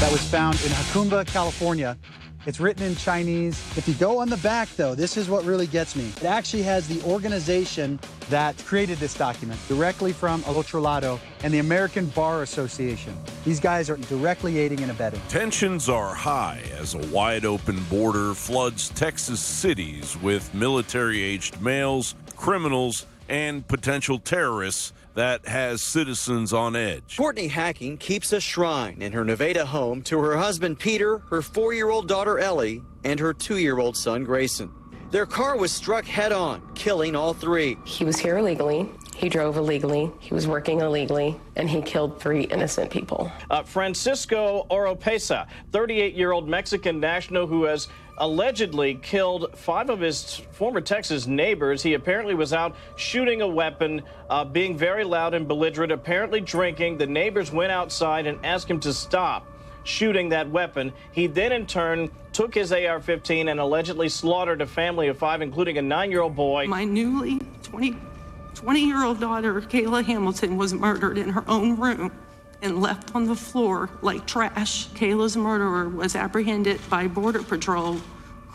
that was found in Jacumba, California. It's written in Chinese. If you go on the back, though, this is what really gets me. It actually has the organization that created this document directly from El Otro Lado and the American Bar Association. These guys are directly aiding and abetting. Tensions are high as a wide open border floods Texas cities with military aged males, criminals, and potential terrorists that has citizens on edge. Courtney Hacking keeps a shrine in her Nevada home to her husband Peter, her four year old daughter Ellie, and her two year old son Grayson. Their car was struck head on, killing all three. He was here illegally. He drove illegally. He was working illegally, and he killed three innocent people. Uh, Francisco Oropesa, 38 year old Mexican national who has allegedly killed five of his former Texas neighbors. He apparently was out shooting a weapon, uh, being very loud and belligerent, apparently drinking. The neighbors went outside and asked him to stop shooting that weapon. He then, in turn, took his AR 15 and allegedly slaughtered a family of five, including a nine year old boy. My newly 20, 20 year old daughter, Kayla Hamilton, was murdered in her own room and left on the floor like trash. Kayla's murderer was apprehended by Border Patrol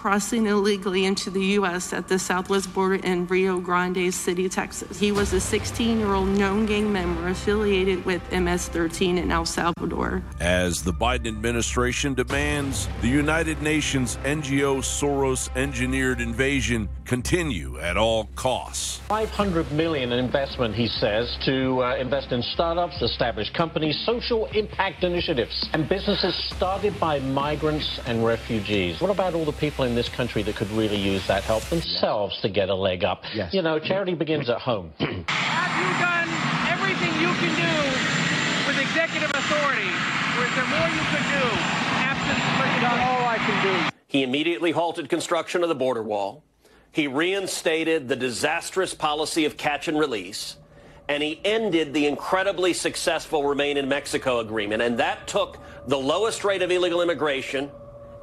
crossing illegally into the U.S. at the southwest border in Rio Grande City, Texas. He was a 16 year old known gang member affiliated with MS 13 in El Salvador. As the Biden administration demands the United Nations NGO Soros engineered invasion continue at all costs. 500 million in investment, he says, to uh, invest in startups, established companies, social impact initiatives, and businesses started by migrants and refugees. What about all the people in this country that could really use that help themselves to get a leg up? Yes. You know, charity begins at home. Have you done everything you can do with executive authority? Or is there more you could do? Absent all I can do. He immediately halted construction of the border wall. He reinstated the disastrous policy of catch and release. And he ended the incredibly successful Remain in Mexico agreement. And that took the lowest rate of illegal immigration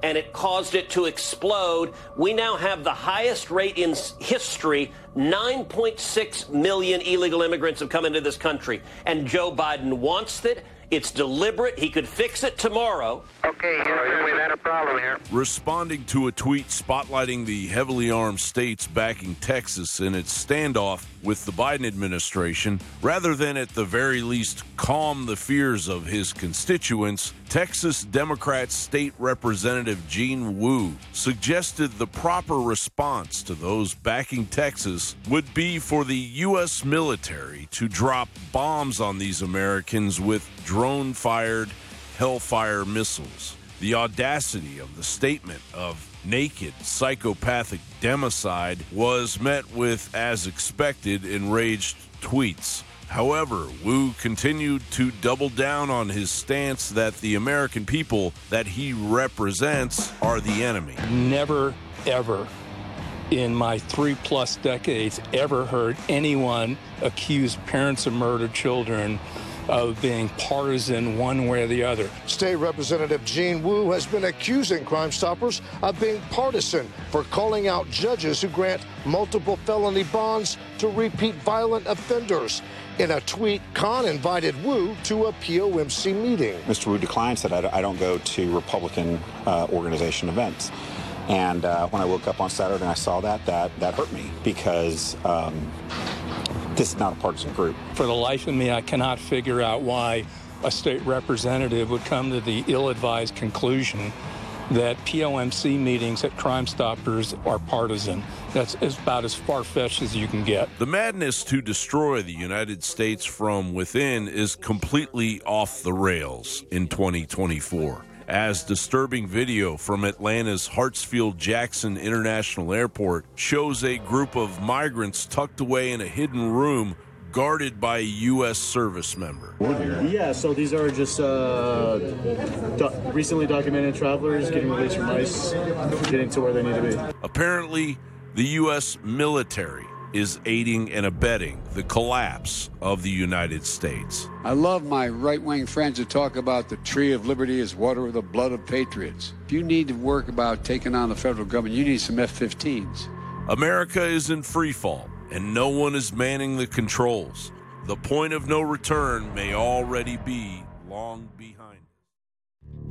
and it caused it to explode. We now have the highest rate in history. 9.6 million illegal immigrants have come into this country. And Joe Biden wants it. It's deliberate. He could fix it tomorrow. Okay, Houston, we've had a problem here. Responding to a tweet spotlighting the heavily armed states backing Texas in its standoff with the Biden administration, rather than at the very least calm the fears of his constituents, Texas Democrat State Representative Gene Wu suggested the proper response to those backing Texas would be for the U.S. military to drop bombs on these Americans with drone fired Hellfire missiles. The audacity of the statement of naked psychopathic democide was met with, as expected, enraged tweets. However, Wu continued to double down on his stance that the American people that he represents are the enemy. Never, ever in my three plus decades ever heard anyone accuse parents of murdered children of being partisan one way or the other. State Representative Gene Wu has been accusing Crime Stoppers of being partisan for calling out judges who grant multiple felony bonds to repeat violent offenders. In a tweet, Kahn invited Wu to a POMC meeting. Mr. Wu declined, said, I don't go to Republican uh, organization events. And uh, when I woke up on Saturday and I saw that, that, that hurt me because um, this is not a partisan group. For the life of me, I cannot figure out why a state representative would come to the ill advised conclusion that POMC meetings at Crime Stoppers are partisan. That's about as far fetched as you can get. The madness to destroy the United States from within is completely off the rails in 2024 as disturbing video from Atlanta's Hartsfield Jackson International Airport shows a group of migrants tucked away in a hidden room guarded by a U.S. service member. Yeah, so these are just uh, do- recently documented travelers getting released from ICE, getting to where they need to be. Apparently, the U.S. military is aiding and abetting the collapse of the United States. I love my right wing friends who talk about the tree of liberty is water with the blood of patriots. If you need to work about taking on the federal government, you need some F 15s. America is in free fall, and no one is manning the controls. The point of no return may already be long behind.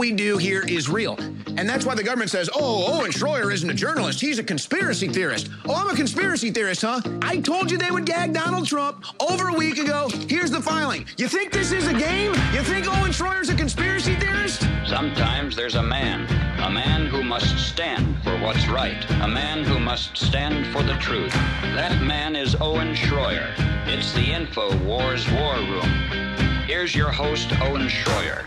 We do here is real. And that's why the government says, oh, Owen Schroyer isn't a journalist. He's a conspiracy theorist. Oh, I'm a conspiracy theorist, huh? I told you they would gag Donald Trump over a week ago. Here's the filing. You think this is a game? You think Owen Schroyer's a conspiracy theorist? Sometimes there's a man, a man who must stand for what's right, a man who must stand for the truth. That man is Owen Schroyer. It's the Info Wars War Room. Here's your host, Owen Schroyer.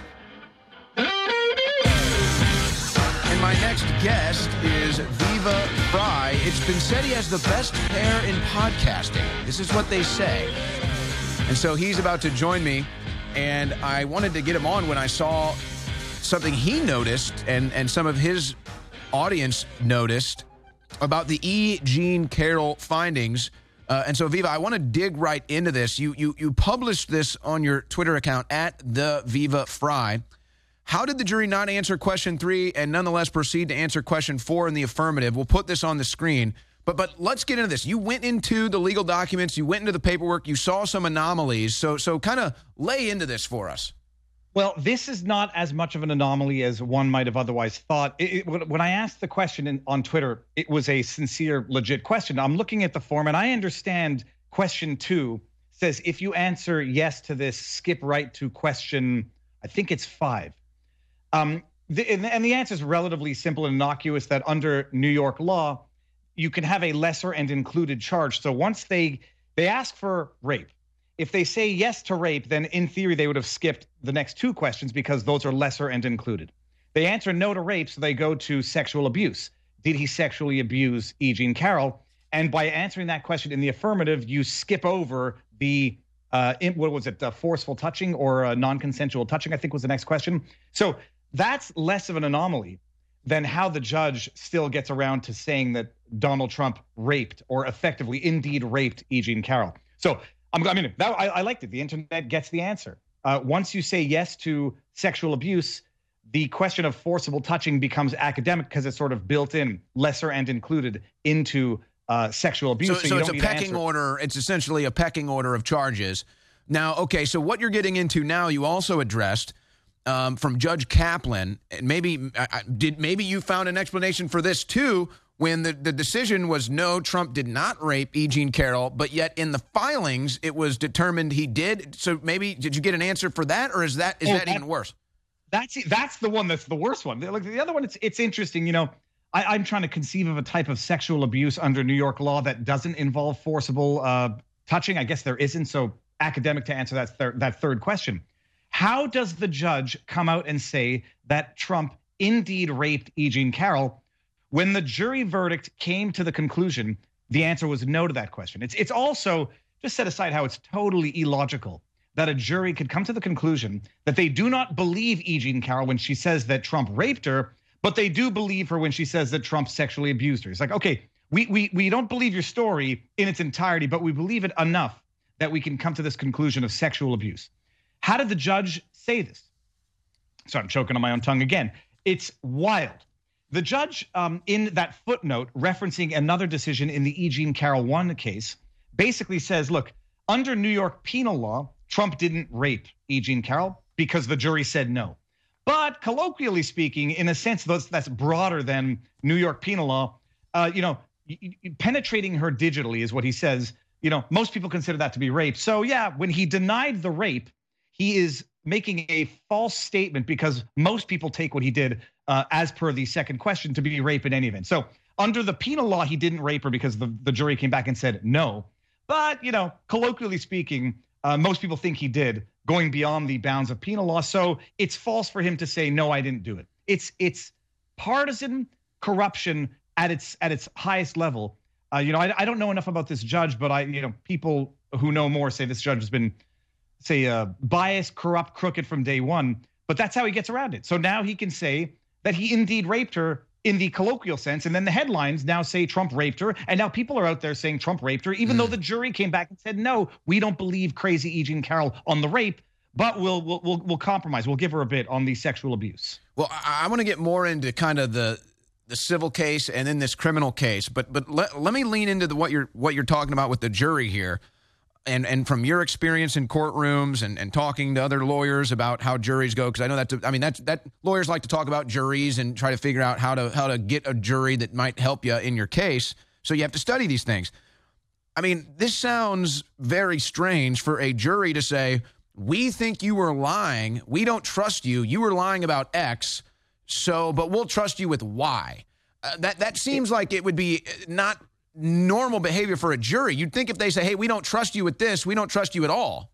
My next guest is Viva Frei. It's been said he has the best hair in podcasting. This is what they say. And so he's about to join me. And I wanted to get him on when I saw something he noticed and, and some of his audience noticed about the E. Jean Carroll findings. Uh, and so, Viva, I want to dig right into this. You, you, you published this on your Twitter account at the Viva Frei. How did the jury not answer question three and nonetheless proceed to answer question four in the affirmative? We'll put this on the screen. But but let's get into this. You went into the legal documents, you went into the paperwork, you saw some anomalies. So so kind of lay into this for us. Well, this is not as much of an anomaly as one might have otherwise thought. It, it, when I asked the question in, on Twitter, it was a sincere, legit question. I'm looking at the form, and I understand question two says if you answer yes to this, skip right to question, I think it's five. Um, the, and, and the answer is relatively simple and innocuous that under New York law, you can have a lesser and included charge. So once they they ask for rape, if they say yes to rape, then in theory they would have skipped the next two questions because those are lesser and included. They answer no to rape, so they go to sexual abuse. Did he sexually abuse E. Jean Carroll? And by answering that question in the affirmative, you skip over the uh, what was it, uh, forceful touching or uh, non-consensual touching? I think was the next question. So that's less of an anomaly than how the judge still gets around to saying that Donald Trump raped or effectively indeed raped E. Jean Carroll. So I'm, I mean, that, I, I liked it. The internet gets the answer. Uh, once you say yes to sexual abuse, the question of forcible touching becomes academic because it's sort of built in, lesser and included into uh, sexual abuse. So, so so it's a don't need to pecking order. It's essentially a pecking order of charges. Now, okay, so what you're getting into now, you also addressed um, from Judge Kaplan. And maybe I- did maybe you found an explanation for this too when the, the decision was no, Trump did not rape E. Jean Carroll, but yet in the filings it was determined he did. So maybe did you get an answer for that, or is that is Oh, that, that- even worse? That's that's the one that's the worst one. Like the other one, it's it's interesting. You know, I, I'm trying to conceive of a type of sexual abuse under New York law that doesn't involve forcible uh, touching. I guess there isn't. So academic to answer that thir- that third question. How does the judge come out and say that Trump indeed raped E. Jean Carroll when the jury verdict came to the conclusion the answer was no to that question? It's it's also just set aside how it's totally illogical that a jury could come to the conclusion that they do not believe E. Jean Carroll when she says that Trump raped her, but they do believe her when she says that Trump sexually abused her. It's like, okay, we we we don't believe your story in its entirety, but we believe it enough that we can come to this conclusion of sexual abuse. How did the judge say this? So I'm choking on my own tongue again. It's wild. The judge, um, in that footnote referencing another decision in the E. Jean Carroll 1 case, basically says, look, under New York penal law, Trump didn't rape E. Jean Carroll because the jury said no. But colloquially speaking, in a sense that's, that's broader than New York penal law, uh, you know, penetrating her digitally is what he says. You know, most people consider that to be rape. So yeah, when he denied the rape, he is making a false statement because most people take what he did uh, as per the second question to be rape in any event. So under the penal law, he didn't rape her because the, the jury came back and said no. But, you know, colloquially speaking, uh, most people think he did, going beyond the bounds of penal law. So it's false for him to say, no, I didn't do it. It's it's partisan corruption at its at its highest level. Uh, you know, I, I don't know enough about this judge, but I, you know, people who know more say this judge has been, say, uh, biased, corrupt, crooked from day one. But that's how he gets around it. So now he can say that he indeed raped her in the colloquial sense. And then the headlines now say Trump raped her. And now people are out there saying Trump raped her, even mm. though the jury came back and said, no, we don't believe crazy E. Jean Carroll on the rape, but we'll, we'll, we'll, we'll compromise. We'll give her a bit on the sexual abuse. Well, I, I want to get more into kind of the, the civil case and then this criminal case, but but let, let me lean into the, what you're what you're talking about with the jury here and and from your experience in courtrooms and, and talking to other lawyers about how juries go because I know that I mean that's that lawyers like to talk about juries and try to figure out how to how to get a jury that might help you in your case so you have to study these things. I mean, this sounds very strange for a jury to say, "We think you were lying. We don't trust you. You were lying about X, so but we'll trust you with Y." Uh, that that seems like it would be not normal behavior for a jury. You'd think if they say, "Hey, we don't trust you with this, we don't trust you at all."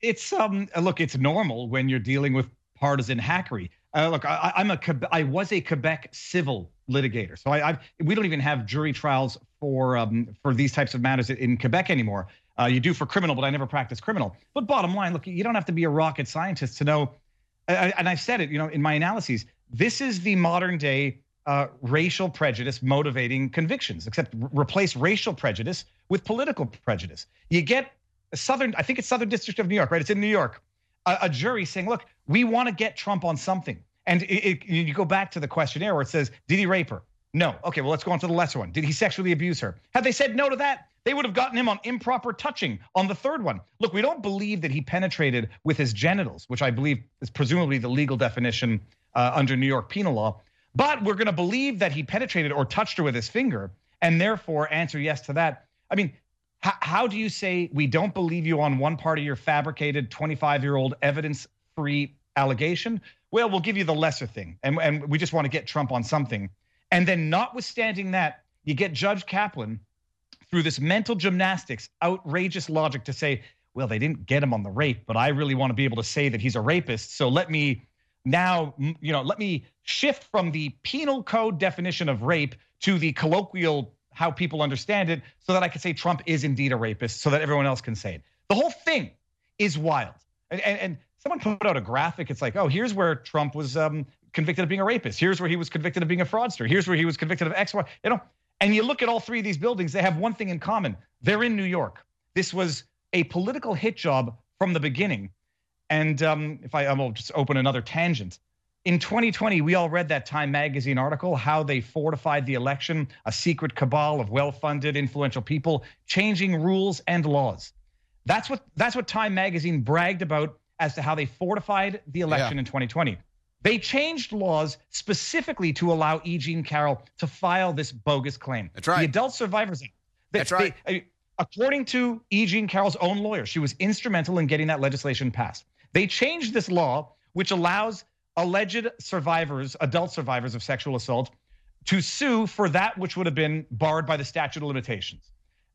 It's um look, it's normal when you're dealing with partisan hackery. Uh, look, I, am a I was a Quebec civil litigator, so I, I've, we don't even have jury trials for um, for these types of matters in Quebec anymore. Uh, you do for criminal, but I never practice criminal. But bottom line, look, you don't have to be a rocket scientist to know. And I've said it, you know, in my analyses. This is the modern day uh, racial prejudice motivating convictions, except r- replace racial prejudice with political prejudice. You get a Southern, I think it's Southern District of New York, right? It's in New York. A, a jury saying, look, we want to get Trump on something. And it, it, you go back to the questionnaire where it says, did he rape her? No. Okay, well, let's go on to the lesser one. Did he sexually abuse her? Had they said no to that, they would have gotten him on improper touching on the third one. Look, we don't believe that he penetrated with his genitals, which I believe is presumably the legal definition uh, under New York penal law. But we're going to believe that he penetrated or touched her with his finger and therefore answer yes to that. I mean, h- how do you say we don't believe you on one part of your fabricated 25 year old evidence free allegation? Well, we'll give you the lesser thing. And, and we just want to get Trump on something. And then, notwithstanding that, you get Judge Kaplan through this mental gymnastics, outrageous logic to say, well, they didn't get him on the rape, but I really want to be able to say that he's a rapist. So let me now, you know, let me shift from the penal code definition of rape to the colloquial how people understand it so that I can say Trump is indeed a rapist so that everyone else can say it. The whole thing is wild. And, and, and someone put out a graphic. It's like, oh, here's where Trump was um, convicted of being a rapist. Here's where he was convicted of being a fraudster. Here's where he was convicted of X, Y. You know, and you look at all three of these buildings, they have one thing in common. They're in New York. This was a political hit job from the beginning. And um, if I, I will just open another tangent. In 2020, we all read that Time magazine article, how they fortified the election, a secret cabal of well-funded, influential people changing rules and laws. That's what that's what Time magazine bragged about as to how they fortified the election yeah. in 2020. They changed laws specifically to allow E. Jean Carroll to file this bogus claim. That's right. The Adult Survivors Act. They, That's right. They, according to E. Jean Carroll's own lawyer, she was instrumental in getting that legislation passed. They changed this law, which allows alleged survivors, adult survivors of sexual assault, to sue for that which would have been barred by the statute of limitations.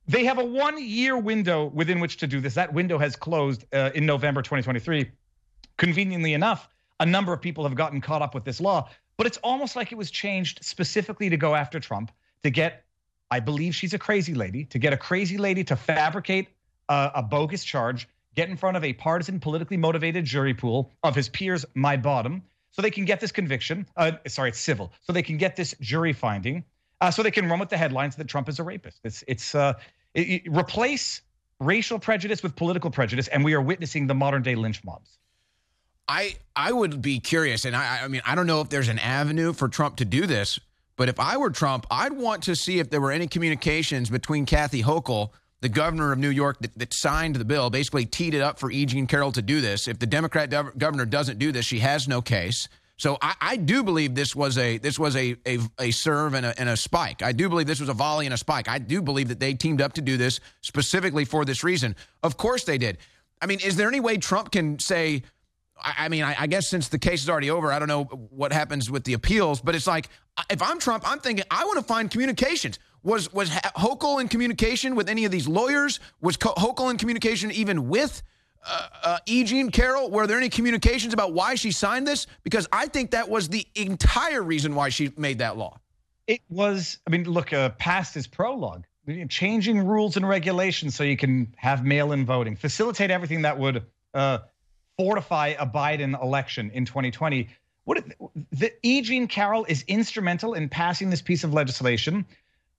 They have a one year window within which to do this. That window has closed uh, in November 2023. Conveniently enough, a number of people have gotten caught up with this law, but it's almost like it was changed specifically to go after Trump, to get, I believe she's a crazy lady, to get a crazy lady to fabricate a, a bogus charge get in front of a partisan, politically motivated jury pool of his peers, my bottom, so they can get this conviction. Uh, sorry, it's civil. So they can get this jury finding, uh, so they can run with the headlines that Trump is a rapist. It's it's uh, it, it, replace racial prejudice with political prejudice, and we are witnessing the modern day lynch mobs. I I would be curious, and I I mean I don't know if there's an avenue for Trump to do this, but if I were Trump, I'd want to see if there were any communications between Kathy Hochul the governor of New York that, that, signed the bill, basically teed it up for E. Jean Carroll to do this. If the Democrat governor doesn't do this, she has no case. So I, I do believe this was a this was a a, a serve and a, and a spike. I do believe this was a volley and a spike. I do believe that they teamed up to do this specifically for this reason. Of course they did. I mean, is there any way Trump can say? I, mean, I guess since the case is already over, I don't know what happens with the appeals, but it's like if I'm Trump, I'm thinking I want to find communications. Was was Hochul in communication with any of these lawyers? Was Hochul in communication even with uh, uh, E. Jean Carroll? Were there any communications about why she signed this? Because I think that was the entire reason why she made that law. It was. I mean, look, uh, past is prologue. Changing rules and regulations so you can have mail-in voting, facilitate everything that would uh, fortify a Biden election in 2020. What the E. Jean Carroll is instrumental in passing this piece of legislation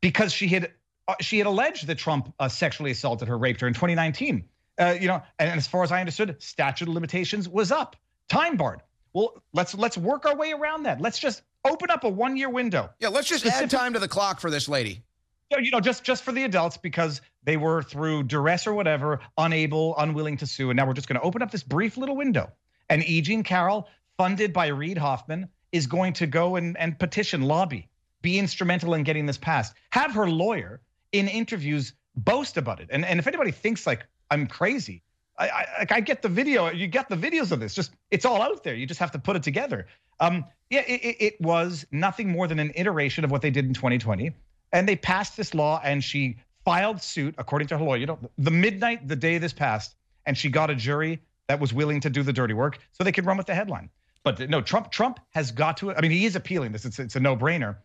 because she had uh, she had alleged that Trump uh, sexually assaulted her, raped her in 2019. Uh, you know, and as far as I understood, statute of limitations was up, time barred. Well, let's let's work our way around that. Let's just open up a one year window. Yeah, let's just Specific- add time to the clock for this lady. You know, just just for the adults because they were through duress or whatever, unable, unwilling to sue, and now we're just going to open up this brief little window. And E. Jean Carroll, funded by Reid Hoffman, is going to go and, and petition, lobby be instrumental in getting this passed. Have her lawyer in interviews boast about it. And and if anybody thinks like I'm crazy, I, I, I get the video. You get the videos of this. Just it's all out there. You just have to put it together. Um, yeah, it, it was nothing more than an iteration of what they did in 2020, and they passed this law. And she filed suit, according to her lawyer. You know, the midnight the day this passed, and she got a jury that was willing to do the dirty work, so they could run with the headline. But no, Trump Trump has got to. I mean, he is appealing this. It's it's a no brainer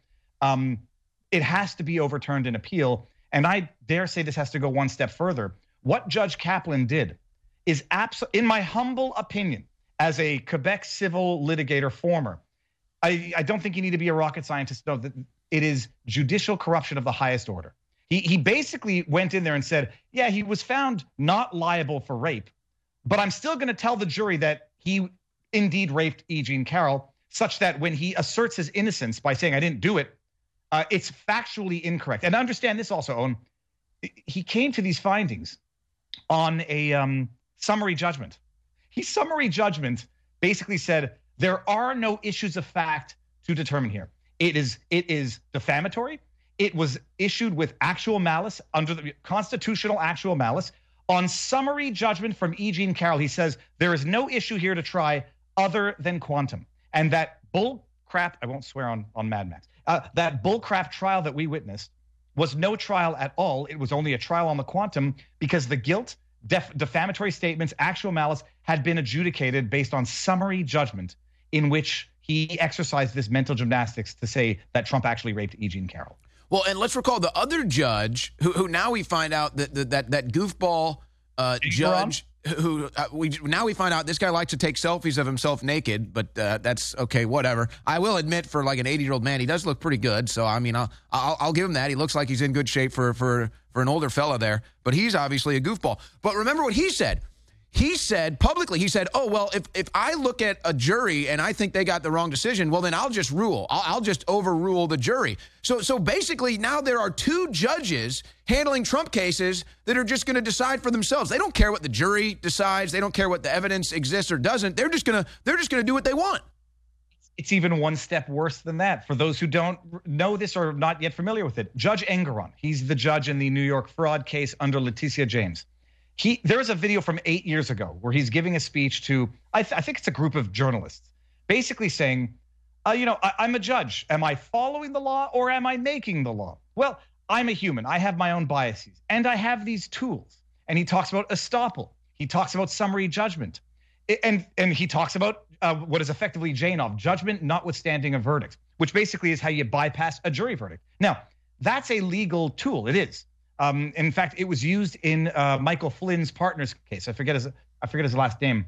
um, it has to be overturned in appeal. And I dare say this has to go one step further. What Judge Kaplan did is in my humble opinion, as a Quebec civil litigator former, I, I don't think you need to be a rocket scientist to know that it is judicial corruption of the highest order. He, he basically went in there and said, yeah, he was found not liable for rape, but I'm still going to tell the jury that he indeed raped E. Jean Carroll, such that when he asserts his innocence by saying, I didn't do it, uh, it's factually incorrect. And understand this also, Owen. He came to these findings on a um, summary judgment. His summary judgment basically said there are no issues of fact to determine here. It is it is defamatory. It was issued with actual malice under the constitutional actual malice. On summary judgment from E. Jean Carroll, he says there is no issue here to try other than quantum, and that bull crap. I won't swear on on Mad Max. Uh, that bullcrap trial that we witnessed was no trial at all. It was only a trial on the quantum because the guilt, def- defamatory statements, actual malice had been adjudicated based on summary judgment in which he exercised this mental gymnastics to say that Trump actually raped E. Jean Carroll. Well, and let's recall the other judge who, who now we find out that that that, that goofball uh, judge who uh, we now we find out this guy likes to take selfies of himself naked, but uh, that's okay, whatever. I will admit, for like an 80 year old man, he does look pretty good. So I mean, I'll, I'll, I'll give him that. He looks like he's in good shape for for for an older fella there, but he's obviously a goofball. But remember what he said he said publicly, he said, "Oh well, if if I look at a jury and I think they got the wrong decision, well then I'll just rule. I'll, I'll just overrule the jury." So so basically, now there are two judges handling Trump cases that are just going to decide for themselves. They don't care what the jury decides. They don't care what the evidence exists or doesn't. They're just gonna they're just gonna do what they want. It's even one step worse than that. For those who don't know this or not yet familiar with it, Judge Engoron, he's the judge in the New York fraud case under Letitia James he a video from eight years ago where he's giving a speech to I, th- I think it's a group of journalists, basically saying, uh, you know, I, I'm a judge. Am I following the law or am I making the law? Well, I'm a human. I have my own biases, and I have these tools. And he talks about estoppel. He talks about summary judgment, and and he talks about uh, what is effectively JNOV judgment notwithstanding a verdict, which basically is how you bypass a jury verdict. Now, that's a legal tool. It is. Um, in fact, it was used in uh, Michael Flynn's partner's case. I forget his I forget his last name.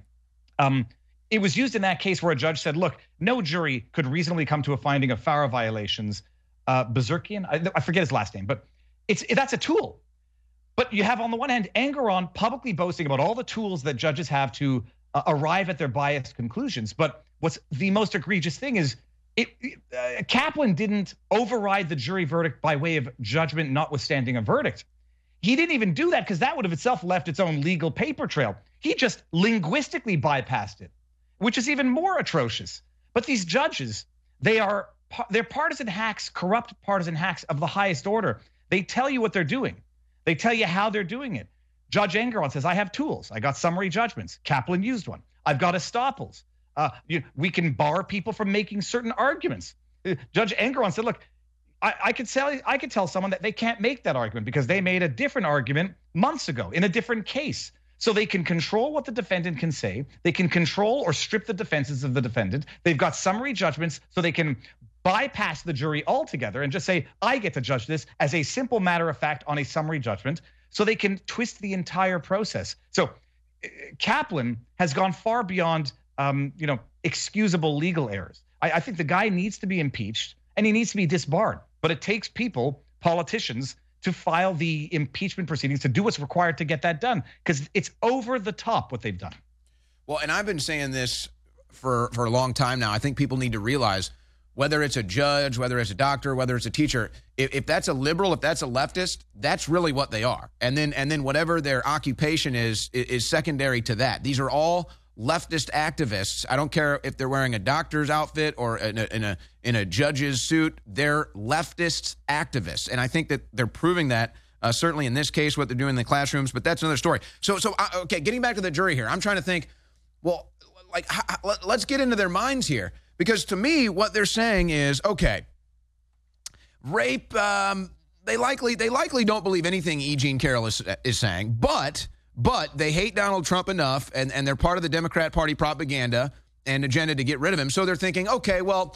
Um, it was used in that case where a judge said, "Look, no jury could reasonably come to a finding of FARA violations." Uh, Bezirkian, I, I, forget his last name, but it's it, that's a tool. But you have on the one hand Engoron publicly boasting about all the tools that judges have to uh, arrive at their biased conclusions. But what's the most egregious thing is it, uh, Kaplan didn't override the jury verdict by way of judgment notwithstanding a verdict. He didn't even do that because that would have itself left its own legal paper trail. He just linguistically bypassed it, which is even more atrocious. But these judges, they are they're partisan hacks, corrupt partisan hacks of the highest order. They tell you what they're doing. They tell you how they're doing it. Judge Engoron says, I have tools. I got summary judgments. Kaplan used one. I've got estoppels. Uh, you, we can bar people from making certain arguments. Uh, Judge Engoron said, look, I, I could tell I could tell someone that they can't make that argument because they made a different argument months ago in a different case. So they can control what the defendant can say. They can control or strip the defenses of the defendant. They've got summary judgments so they can bypass the jury altogether and just say, I get to judge this as a simple matter of fact on a summary judgment. So they can twist the entire process. So uh, Kaplan has gone far beyond, um, you know, excusable legal errors. I, I think the guy needs to be impeached and he needs to be disbarred. But it takes people, politicians, to file the impeachment proceedings to do what's required to get that done because it's over the top what they've done. Well, and I've been saying this for for a long time now. I think people need to realize whether it's a judge, whether it's a doctor, whether it's a teacher, if, if that's a liberal, if that's a leftist, that's really what they are. And then and then whatever their occupation is is secondary to that. These are all leftist activists. I don't care if they're wearing a doctor's outfit or in a, in a in a judge's suit. They're leftist activists, and I think that they're proving that. Uh, certainly in this case, what they're doing in the classrooms, but that's another story. So, so uh, okay, getting back to the jury here, I'm trying to think. Well, like, let's get into their minds here, because to me, what they're saying is, okay, rape. Um, they likely they likely don't believe anything E. Jean Carroll is is saying, but but they hate Donald Trump enough, and, and they're part of the Democrat Party propaganda and agenda to get rid of him. So they're thinking, okay, well,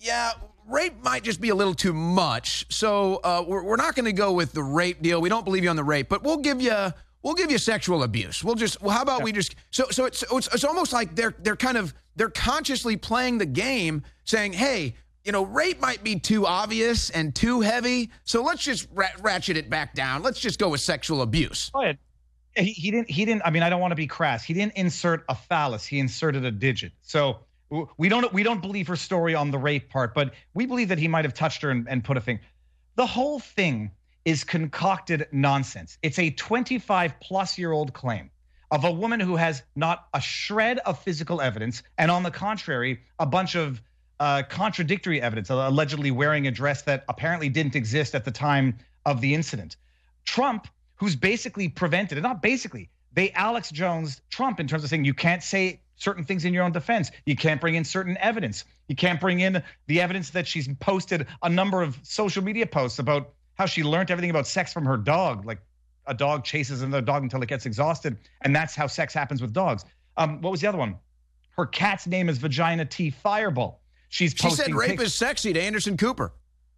yeah, rape might just be a little too much. So uh, we're, we're not going to go with the rape deal. We don't believe you on the rape, but we'll give you we'll give you sexual abuse. We'll just well, how about we just so so it's, it's it's almost like they're they're kind of they're consciously playing the game, saying, hey. You know, rape might be too obvious and too heavy, so let's just ratchet it back down. Let's just go with sexual abuse. Go ahead he, he didn't he didn't i mean i don't want to be crass. He didn't insert a phallus. He inserted a digit. So we don't we don't believe her story on the rape part but we believe that he might have touched her and, and put a thing. The whole thing is concocted nonsense. It's a 25 plus year old claim of a woman who has not a shred of physical evidence and on the contrary a bunch of uh, contradictory evidence allegedly wearing a dress that apparently didn't exist at the time of the incident. Trump who's basically prevented, and not basically, they Alex Jones Trump in terms of saying you can't say certain things in your own defense. You can't bring in certain evidence. You can't bring in the evidence that she's posted a number of social media posts about how she learned everything about sex from her dog. Like a dog chases another dog until it gets exhausted, and that's how sex happens with dogs. Um, what was the other one? Her cat's name is Vagina T Fireball. She's she said rape is sexy to Anderson Cooper.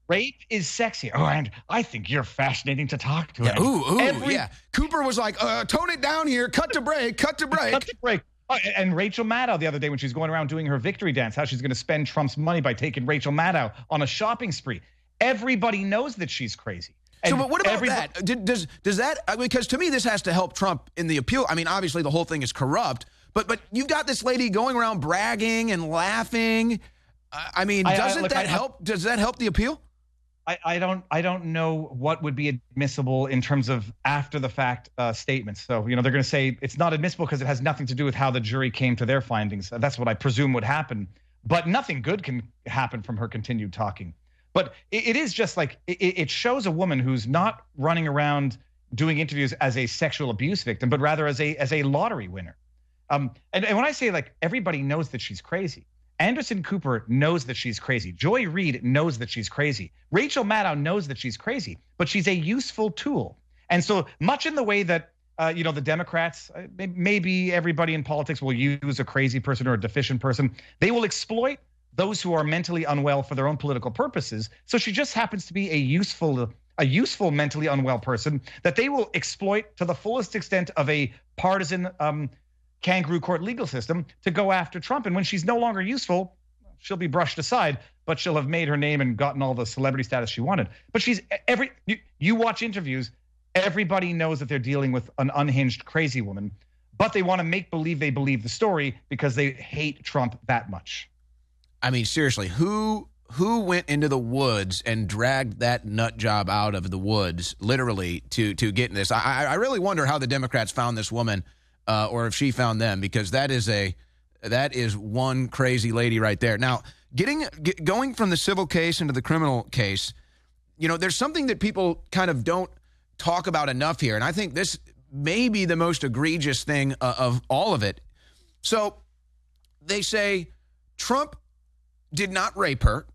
Rape is sexy. Oh, and I think you're fascinating to talk to. Yeah, ooh, ooh, Every, yeah. Cooper was like, uh, tone it down here. Cut to break. Cut to break. cut to break. Oh, and Rachel Maddow the other day when she's going around doing her victory dance, how she's going to spend Trump's money by taking Rachel Maddow on a shopping spree. Everybody knows that she's crazy. And so, but what about that? Did, does does that? Because to me, this has to help Trump in the appeal. I mean, obviously, the whole thing is corrupt. But but you've got this lady going around bragging and laughing. I mean, doesn't I, I, look, that help? Does that help the appeal? I, don't I don't know what would be admissible in terms of after the fact uh, statements. So you know they're going to say it's not admissible because it has nothing to do with how the jury came to their findings. That's what I presume would happen. But nothing good can happen from her continued talking. But it, it is just like it, it shows a woman who's not running around doing interviews as a sexual abuse victim, but rather as a as a lottery winner. Um, and, and when I say like everybody knows that she's crazy, Anderson Cooper knows that she's crazy. Joy Reid knows that she's crazy. Rachel Maddow knows that she's crazy, but she's a useful tool. And so much in the way that uh, you know the Democrats, uh, maybe everybody in politics will use a crazy person or a deficient person. They will exploit those who are mentally unwell for their own political purposes. So she just happens to be a useful a useful mentally unwell person that they will exploit to the fullest extent of a partisan um, kangaroo court legal system to go after Trump. And when she's no longer useful, she'll be brushed aside, but she'll have made her name and gotten all the celebrity status she wanted. But she's every you, you watch interviews, everybody knows that they're dealing with an unhinged crazy woman, but they want to make believe they believe the story because they hate Trump that much. I mean, seriously, who who went into the woods and dragged that nut job out of the woods, literally, to to get in this? I, I really wonder how the Democrats found this woman uh, or if she found them, because that is a that is one crazy lady right there. Now, getting get, going from the civil case into the criminal case, you know, there's something that people kind of don't talk about enough here, and I think this may be the most egregious thing uh, of all of it. So they say Trump did not rape her.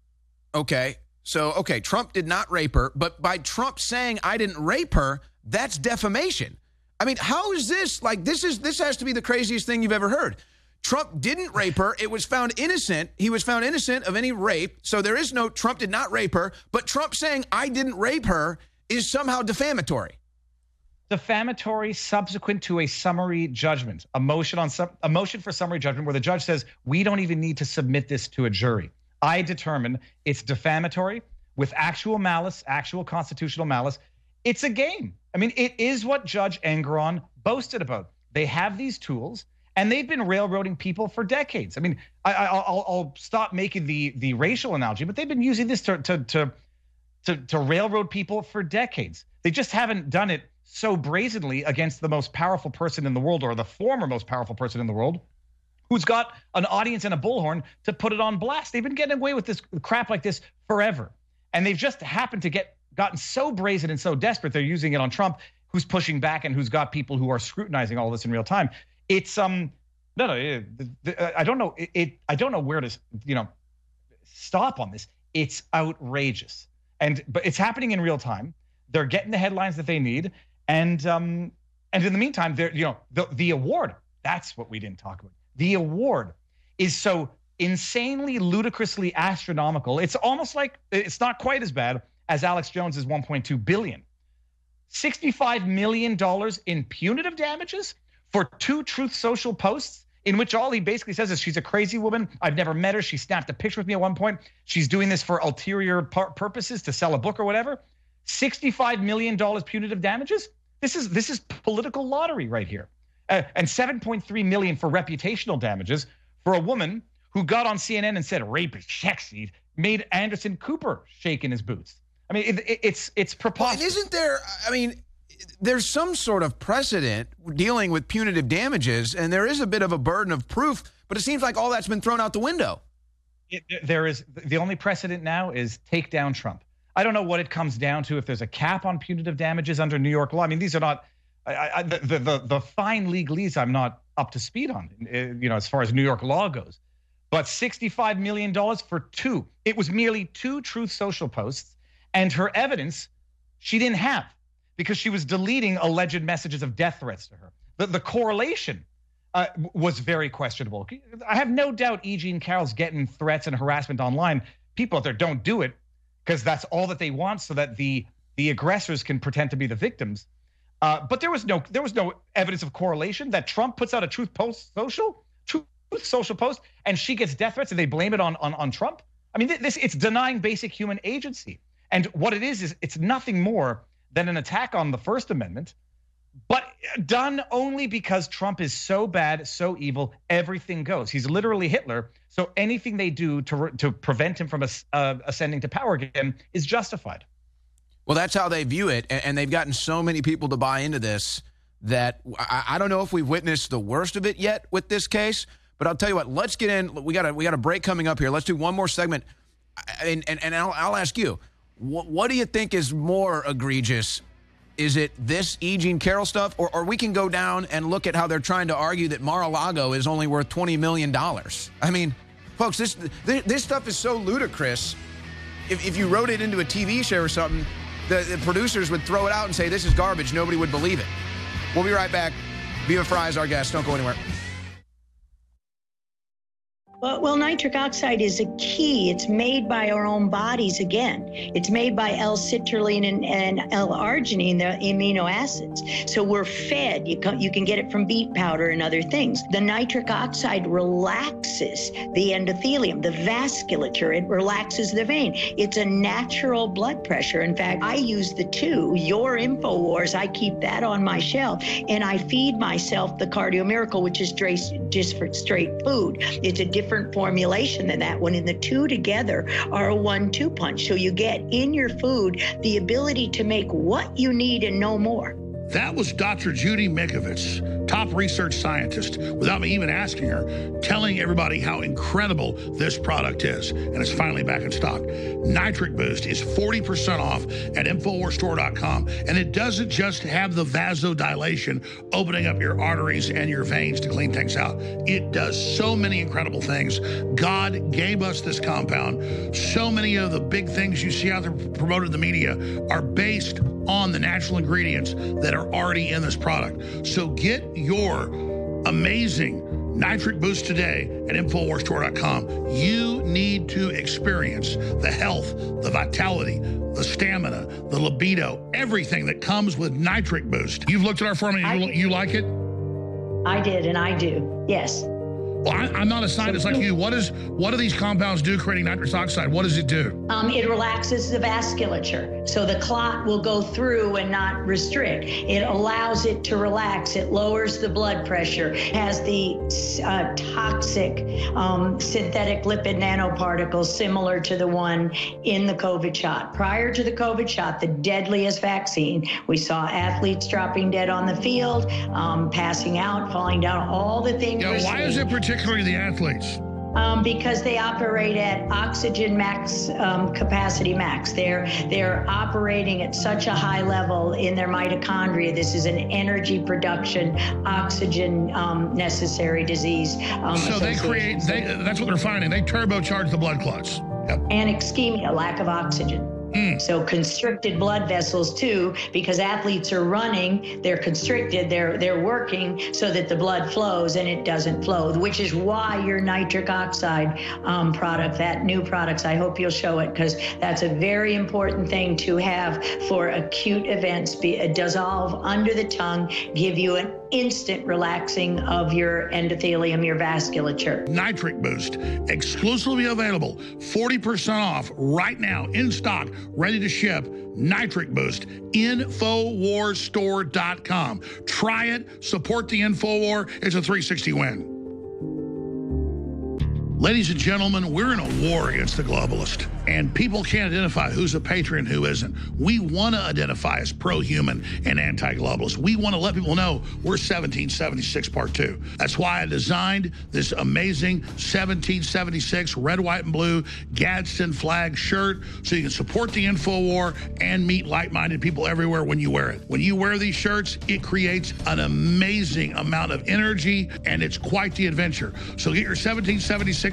Okay. So, okay, Trump did not rape her, but by Trump saying I didn't rape her, that's defamation. I mean, how is this? Like, this is this has to be the craziest thing you've ever heard. Trump didn't rape her. It was found innocent. He was found innocent of any rape. So there is no Trump did not rape her. But Trump saying I didn't rape her is somehow defamatory. Defamatory subsequent to a summary judgment, a motion on some a motion for summary judgment where the judge says we don't even need to submit this to a jury. I determine it's defamatory with actual malice, actual constitutional malice. It's a game. I mean, it is what Judge Engoron boasted about. They have these tools and they've been railroading people for decades. I mean, I, will I'll stop making the the racial analogy, but they've been using this to, to to to to railroad people for decades. They just haven't done it so brazenly against the most powerful person in the world or the former most powerful person in the world who's got an audience and a bullhorn to put it on blast. They've been getting away with this crap like this forever. And they've just happened to get gotten so brazen and so desperate they're using it on Trump who's pushing back and who's got people who are scrutinizing all this in real time. It's um no no it, I don't know it, it I don't know where to you know stop on this. It's outrageous. And but it's happening in real time. They're getting the headlines that they need and um and in the meantime they're you know the the award that's what we didn't talk about. The award is so insanely ludicrously astronomical. It's almost like it's not quite as bad as Alex Jones's 1.2 billion. 65 million dollars in punitive damages for two Truth Social posts in which all he basically says is she's a crazy woman. I've never met her. She snapped a picture with me at one point. She's doing this for ulterior purposes to sell a book or whatever. 65 million dollars punitive damages? This is this is political lottery right here. Uh, and 7.3 million for reputational damages for a woman who got on CNN and said rape is sexy, made Anderson Cooper shake in his boots. I mean, it, it, it's it's preposterous. Well, isn't there? I mean, there's some sort of precedent dealing with punitive damages, and there is a bit of a burden of proof. But it seems like all that's been thrown out the window. It, there is the only precedent now is take down Trump. I don't know what it comes down to if there's a cap on punitive damages under New York law. I mean, these are not I, I, the, the the fine legalese. I'm not up to speed on, eh, you know, as far as New York law goes. But $65 million for two. It was merely two Truth Social posts, and her evidence she didn't have because she was deleting alleged messages of death threats to her. The, the correlation uh, was very questionable. I have no doubt E. Jean Carroll's getting threats and harassment online. People out there don't do it because that's all that they want so that the the aggressors can pretend to be the victims. Uh, but there was no there was no evidence of correlation that Trump puts out a truth post social truth social post and she gets death threats and they blame it on on, on Trump. I mean, this it's denying basic human agency. And what it is is it's nothing more than an attack on the First Amendment, but done only because Trump is so bad, so evil, everything goes. He's literally Hitler. So anything they do to to prevent him from uh, ascending to power again is justified. Well, that's how they view it, and they've gotten so many people to buy into this that I don't know if we've witnessed the worst of it yet with this case. But I'll tell you what. Let's get in. We got a we got a break coming up here. Let's do one more segment, and and, and I'll, I'll ask you, what, what do you think is more egregious? Is it this E. Jean Carroll stuff, or, or we can go down and look at how they're trying to argue that Mar-a-Lago is only worth twenty million dollars? I mean, folks, this this stuff is so ludicrous. If, if you wrote it into a TV show or something, the, the producers would throw it out and say this is garbage. Nobody would believe it. We'll be right back. Viva Frei is our guest. Don't go anywhere. Well, nitric oxide is a key. It's made by our own bodies again. It's made by L-citrulline and, and L-arginine, the amino acids. So we're fed. You can, you can get it from beet powder and other things. The nitric oxide relaxes the endothelium, the vasculature. It relaxes the vein. It's a natural blood pressure. In fact, I use the two, your InfoWars, I keep that on my shelf, and I feed myself the Cardio Miracle, which is just for straight food. It's a different different formulation than that one. And the two together are a one two punch. So you get in your food the ability to make what you need and no more. That was Dr. Judy Mikovits top research scientist, without me even asking her, telling everybody how incredible this product is. And it's finally back in stock. Nitric Boost is 40% off at InfoWarsStore.com. And it doesn't just have the vasodilation, opening up your arteries and your veins to clean things out. It does so many incredible things. God gave us this compound. So many of the big things you see out there promoted in the media are based on the natural ingredients that are already in this product. So get your amazing Nitric Boost today at InfoWarsStore.com. You need to experience the health, the vitality, the stamina, the libido, everything that comes with Nitric Boost. You've looked at our formula, you, you like it? I did, and I do. Yes. Well, I, am not a scientist like you. What is what do these compounds do creating nitrous oxide? What does it do? Um, it relaxes the vasculature, so the clot will go through and not restrict. It allows it to relax. It lowers the blood pressure. Has the uh, toxic um, synthetic lipid nanoparticles similar to the one in the COVID shot. Prior to the COVID shot, the deadliest vaccine, we saw athletes dropping dead on the field, um, passing out, falling down, all the things. Yeah, why is it particularly the athletes? Um, because they operate at oxygen max um, capacity max. They're they're operating at such a high level in their mitochondria. This is an energy production, oxygen um, necessary disease. um, so they create. They, that's what they're finding. They turbocharge the blood clots. Yep. And ischemia, lack of oxygen. Mm. So constricted blood vessels too, because athletes are running, they're constricted, they're they're working so that the blood flows and it doesn't flow, which is why your nitric oxide um, product, that new products, I hope you'll show it because that's a very important thing to have for acute events. Be uh, dissolve under the tongue, give you an instant relaxing of your endothelium, your vasculature. Nitric Boost, exclusively available, 40% off right now in stock, ready to ship. Nitric Boost, InfoWarsStore.com. Try it, support the InfoWar. It's a 360 win. Ladies and gentlemen, we're in a war against the globalist, and people can't identify who's a patriot and who isn't. We want to identify as pro-human and anti-globalist. We want to let people know we're 1776 Part 2. That's why I designed this amazing 1776 red, white, and blue Gadsden flag shirt so you can support the InfoWar and meet like-minded people everywhere when you wear it. When you wear these shirts, it creates an amazing amount of energy, and it's quite the adventure. So get your 1776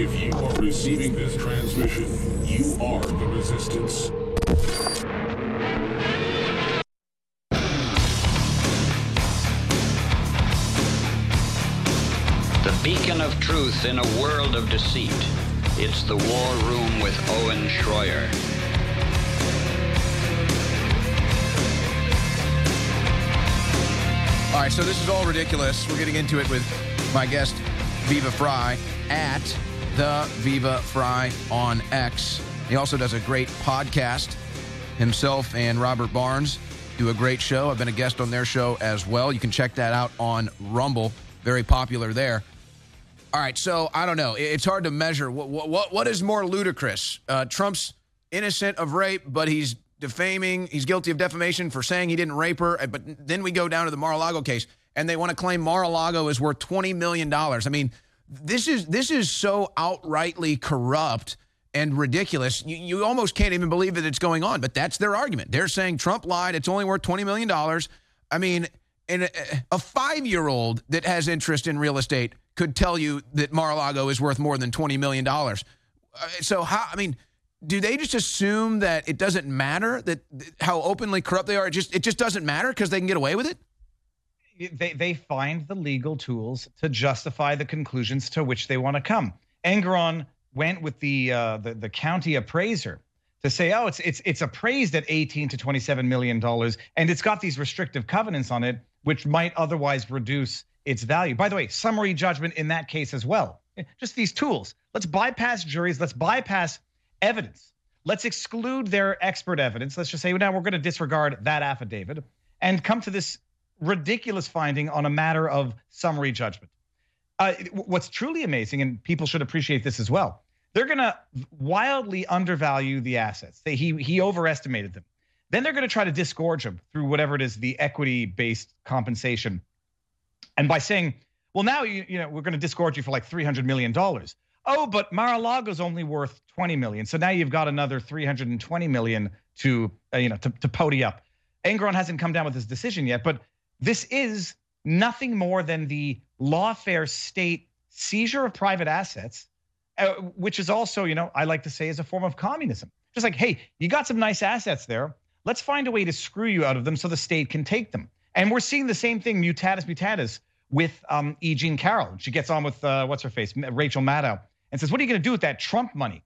If you are receiving this transmission, you are the resistance. The beacon of truth in a world of deceit. It's the War Room with Owen Schroyer. All right, so this is all ridiculous. We're getting into it with my guest, Viva Frei, at the Viva Frei on X. He also does a great podcast. Himself and Robert Barnes do a great show. I've been a guest on their show as well. You can check that out on Rumble. Very popular there. All right, so I don't know. It's hard to measure. What what what is more ludicrous? Uh, Trump's innocent of rape, but he's defaming. He's guilty of defamation for saying he didn't rape her. But then we go down to the Mar-a-Lago case, and they want to claim Mar-a-Lago is worth twenty million dollars. I mean, this is this is so outrightly corrupt and ridiculous. You, you almost can't even believe that it's going on. But that's their argument. They're saying Trump lied. It's only worth twenty million dollars. I mean, and a, a five-year-old that has interest in real estate could tell you that Mar-a-Lago is worth more than $20 million. Uh, so how, I mean, do they just assume that it doesn't matter that how openly corrupt they are? It just, it just doesn't matter because they can get away with it? They, they find the legal tools to justify the conclusions to which they want to come. Engoron went with the, uh, the, the county appraiser to say, oh, it's it's it's appraised at 18 to 27 million dollars, and it's got these restrictive covenants on it, which might otherwise reduce its value. By the way, summary judgment in that case as well. Just these tools. Let's bypass juries. Let's bypass evidence. Let's exclude their expert evidence. Let's just say, well, now we're going to disregard that affidavit and come to this ridiculous finding on a matter of summary judgment. Uh, what's truly amazing, and people should appreciate this as well, they're going to wildly undervalue the assets. They, he he overestimated them. Then they're going to try to disgorge them through whatever it is, the equity-based compensation, and by saying, well, now you you know we're going to disgorge you for like three hundred million dollars. Oh, but Mar-a-Lago's only worth 20 million. So now you've got another 320 million to uh, you know to, to pony up. Engoron hasn't come down with his decision yet, but this is nothing more than the lawfare state seizure of private assets, uh, which is also, you know, I like to say is a form of communism. Just like, hey, you got some nice assets there. Let's find a way to screw you out of them so the state can take them. And we're seeing the same thing, mutatis mutandis, with um, E. Jean Carroll. She gets on with, uh, what's her face, Rachel Maddow, and says, what are you going to do with that Trump money?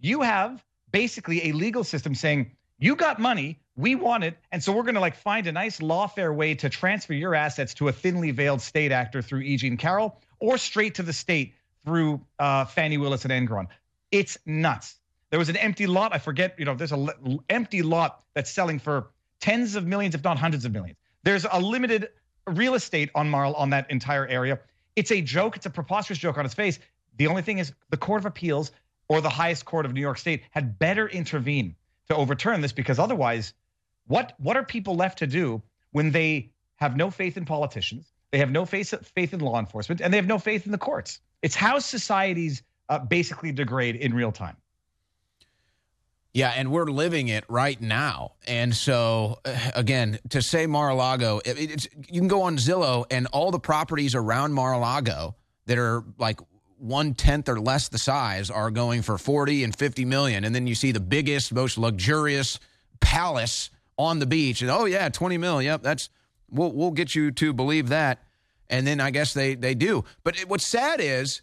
You have basically a legal system saying, you got money, we want it, and so we're going to like find a nice lawfare way to transfer your assets to a thinly veiled state actor through E. Jean Carroll or straight to the state through uh, Fani Willis and Engoron It's nuts. There was an empty lot. I forget, you know, there's an l- empty lot that's selling for tens of millions, if not hundreds of millions. There's a limited real estate on Marl on that entire area. It's a joke. It's a preposterous joke on its face. The only thing is, the Court of Appeals or the highest court of New York State had better intervene to overturn this because otherwise, what what are people left to do when they have no faith in politicians, they have no faith faith in law enforcement, and they have no faith in the courts? It's how societies uh, basically degrade in real time. Yeah, and we're living it right now. And so, uh, again, to say Mar-a-Lago, it, you can go on Zillow and all the properties around Mar-a-Lago that are like one tenth or less the size are going for 40 and 50 million. And then you see the biggest, most luxurious palace on the beach. And oh, yeah, 20 mil. Yep, that's we'll, we'll get you to believe that. And then I guess they, they do. But it, what's sad is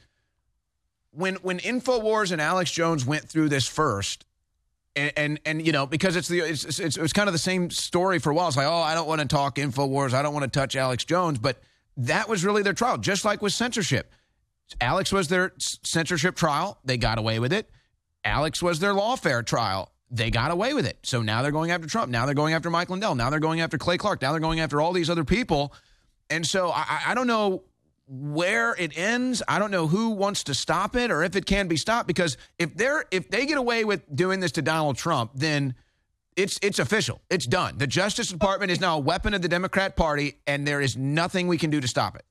when, when InfoWars and Alex Jones went through this first, and, and, and you know because it's the it's, it's it's kind of the same story for a while. It's like oh I don't want to talk Infowars, I don't want to touch Alex Jones, but that was really their trial, just like with censorship. Alex was their censorship trial. They got away with it. Alex was their lawfare trial. They got away with it. So now they're going after Trump. Now they're going after Mike Lindell. Now they're going after Clay Clark. Now they're going after all these other people. And so I, I don't know where it ends. I don't know who wants to stop it or if it can be stopped. Because if they're if they get away with doing this to Donald Trump, then it's it's official. It's done. The Justice Department is now a weapon of the Democrat Party, and there is nothing we can do to stop it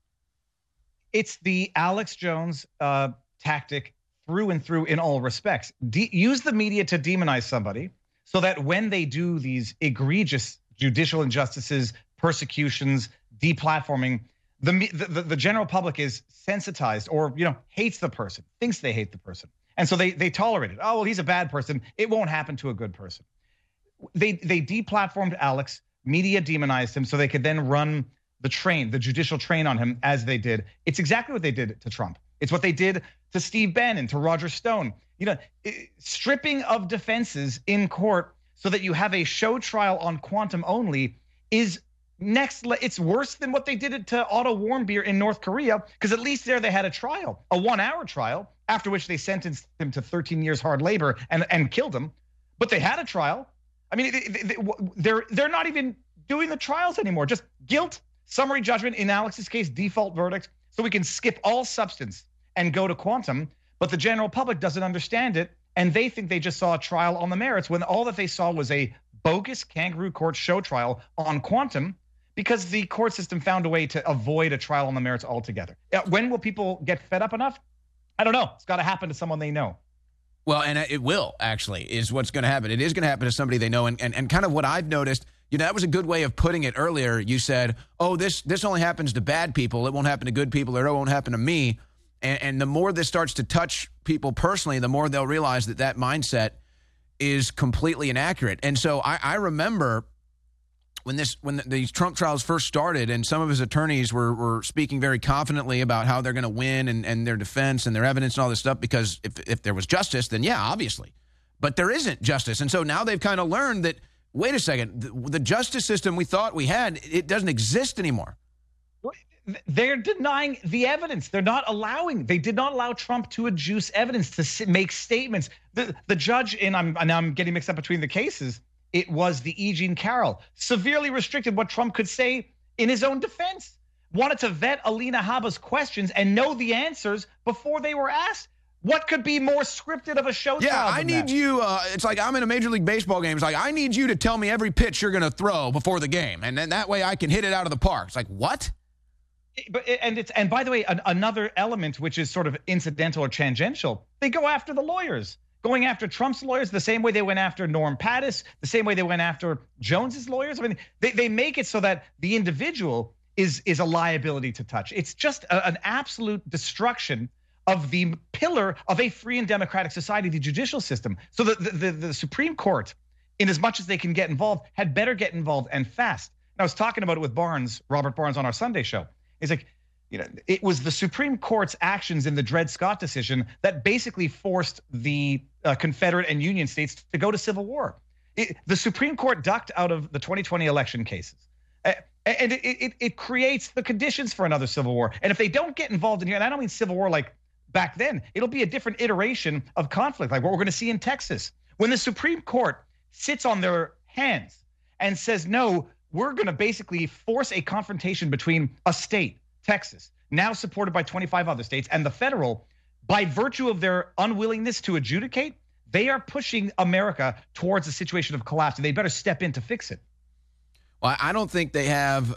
it's the Alex Jones uh, tactic through and through in all respects. De- use the media to demonize somebody so that when they do these egregious judicial injustices, persecutions, deplatforming, the, the the general public is sensitized or you know hates the person, thinks they hate the person, and so they they tolerate it. Oh well, he's a bad person. It won't happen to a good person. They they deplatformed Alex. Media demonized him so they could then run the train, the judicial train on him as they did. It's exactly what they did to Trump. It's what they did to Steve Bannon, to Roger Stone. You know, stripping of defenses in court so that you have a show trial on quantum only is next it's worse than what they did to Otto Warmbier in North Korea because at least there they had a trial, a 1-hour trial after which they sentenced him to 13 years hard labor and and killed him. But they had a trial. I mean, they, they're, they're not even doing the trials anymore. Just guilt Summary judgment in Alex's case, default verdict. So we can skip all substance and go to quantum. But the general public doesn't understand it. And they think they just saw a trial on the merits when all that they saw was a bogus kangaroo court show trial on quantum because the court system found a way to avoid a trial on the merits altogether. Uh, when will people get fed up enough? I don't know. It's got to happen to someone they know. Well, and uh, it will actually is what's going to happen. It is going to happen to somebody they know. And, and, and kind of what I've noticed – you know, that was a good way of putting it earlier. You said, "Oh, this this only happens to bad people. It won't happen to good people, or it won't happen to me." And, and the more this starts to touch people personally, the more they'll realize that that mindset is completely inaccurate. And so I, I remember when this when the, these Trump trials first started, and some of his attorneys were were speaking very confidently about how they're going to win and, and their defense and their evidence and all this stuff. Because if if there was justice, then yeah, obviously. but there isn't justice. And so now they've kind of learned that wait a second, the, the justice system we thought we had, it doesn't exist anymore. They're denying the evidence. They're not allowing. They did not allow Trump to adduce evidence to make statements. The the judge, and I'm now I'm getting mixed up between the cases. It was the E. Jean Carroll severely restricted what Trump could say in his own defense. Wanted to vet Alina Habba's questions and know the answers before they were asked. What could be more scripted of a show? Yeah, I need that? you. Uh, it's like I'm in a major league baseball game. It's like I need you to tell me every pitch you're going to throw before the game, and then that way I can hit it out of the park. It's like what? But and it's and by the way, an, another element which is sort of incidental or tangential, they go after the lawyers, going after Trump's lawyers the same way they went after Norm Pattis, the same way they went after Jones's lawyers. I mean, they, they make it so that the individual is is a liability to touch. It's just a, an absolute destruction of the pillar of a free and democratic society, the judicial system. So the the, the, the Supreme Court, in as much as they can get involved, had better get involved and fast. And I was talking about it with Barnes, Robert Barnes, on our Sunday show He's like, you know, it was the Supreme Court's actions in the Dred Scott decision that basically forced the uh, Confederate and Union states to go to civil war. It, the Supreme Court ducked out of the 2020 election cases. Uh, and it, it, it creates the conditions for another civil war. And if they don't get involved in here, and I don't mean civil war like back then, it'll be a different iteration of conflict, like what we're going to see in Texas. When the Supreme Court sits on their hands and says, no, we're going to basically force a confrontation between a state, Texas, now supported by 25 other states, and the federal, by virtue of their unwillingness to adjudicate, they are pushing America towards a situation of collapse, and they better step in to fix it. Well, I don't think they have,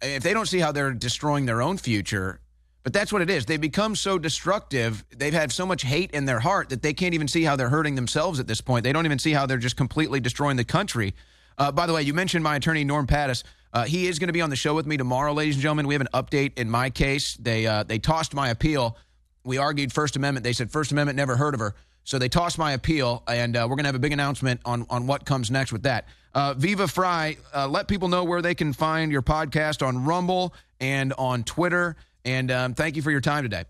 if they don't see how they're destroying their own future, but that's what it is. They become so destructive. They've had so much hate in their heart that they can't even see how they're hurting themselves at this point. They don't even see how they're just completely destroying the country. Uh, by the way, you mentioned my attorney, Norm Pattis. Uh, he is going to be on the show with me tomorrow, ladies and gentlemen. We have an update in my case. They uh, they tossed my appeal. We argued First Amendment. They said First Amendment never heard of her. So they tossed my appeal, and uh, we're going to have a big announcement on, on what comes next with that. Uh, Viva Frei, uh, let people know where they can find your podcast on Rumble and on Twitter. And um, thank you for your time today.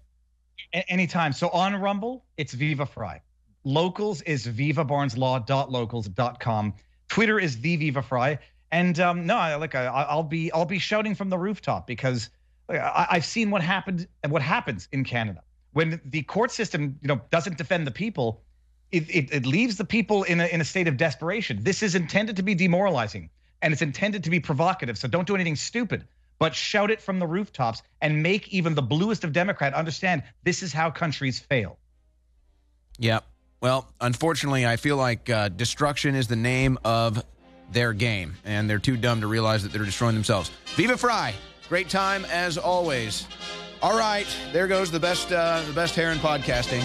A- anytime. So on Rumble, it's Viva Frei. Locals is vivabarneslaw.locals.com. Twitter is the Viva Frei. And um, no, I, like I, will be I'll be shouting from the rooftop because I, I've seen what happened and what happens in Canada when the court system you know doesn't defend the people. It, it, it leaves the people in a, in a state of desperation. This is intended to be demoralizing and it's intended to be provocative. So don't do anything stupid, but shout it from the rooftops and make even the bluest of Democrat understand this is how countries fail. Yep. Well, unfortunately, I feel like uh, destruction is the name of their game, and they're too dumb to realize that they're destroying themselves. Viva Frei, great time as always. All right, there goes the best, uh, the best hair in podcasting.